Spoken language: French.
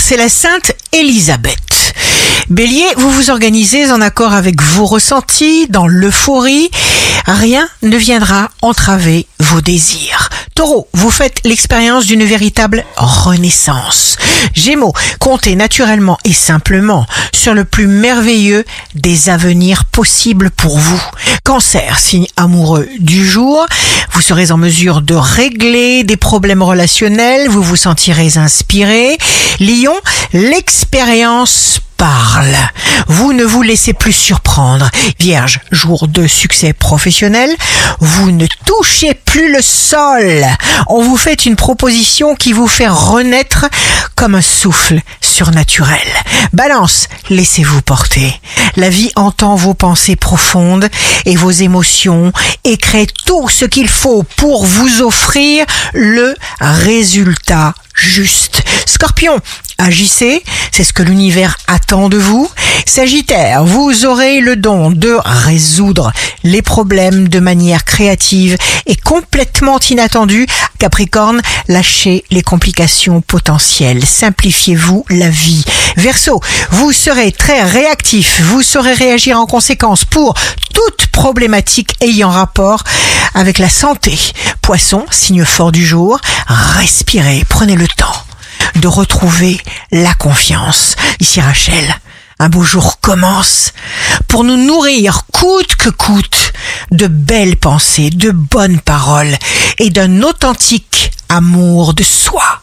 c'est la Sainte Élisabeth. Bélier, vous vous organisez en accord avec vos ressentis, dans l'euphorie. Rien ne viendra entraver vos désirs. Taureau, vous faites l'expérience d'une véritable renaissance. Gémeaux, comptez naturellement et simplement sur le plus merveilleux des avenirs possibles pour vous. Cancer, signe amoureux du jour, vous serez en mesure de régler des problèmes relationnels, vous vous sentirez inspiré. Lion, l'expérience parle. Vous ne vous laissez plus surprendre. Vierge, jour de succès professionnel, vous ne touchez plus le sol. On vous fait une proposition qui vous fait renaître comme un souffle surnaturel. Balance, laissez-vous porter. La vie entend vos pensées profondes et vos émotions et crée tout ce qu'il faut pour vous offrir le résultat juste. Scorpion, agissez, c'est ce que l'univers attend de vous. Sagittaire, vous aurez le don de résoudre les problèmes de manière créative et complètement inattendue. Capricorne, lâchez les complications potentielles, simplifiez-vous la vie. Verseau, vous serez très réactif, vous saurez réagir en conséquence pour toute problématique ayant rapport avec la santé. Poisson, signe fort du jour, respirez, prenez le temps de retrouver la confiance. Ici Rachel, un beau jour commence pour nous nourrir coûte que coûte de belles pensées, de bonnes paroles et d'un authentique amour de soi.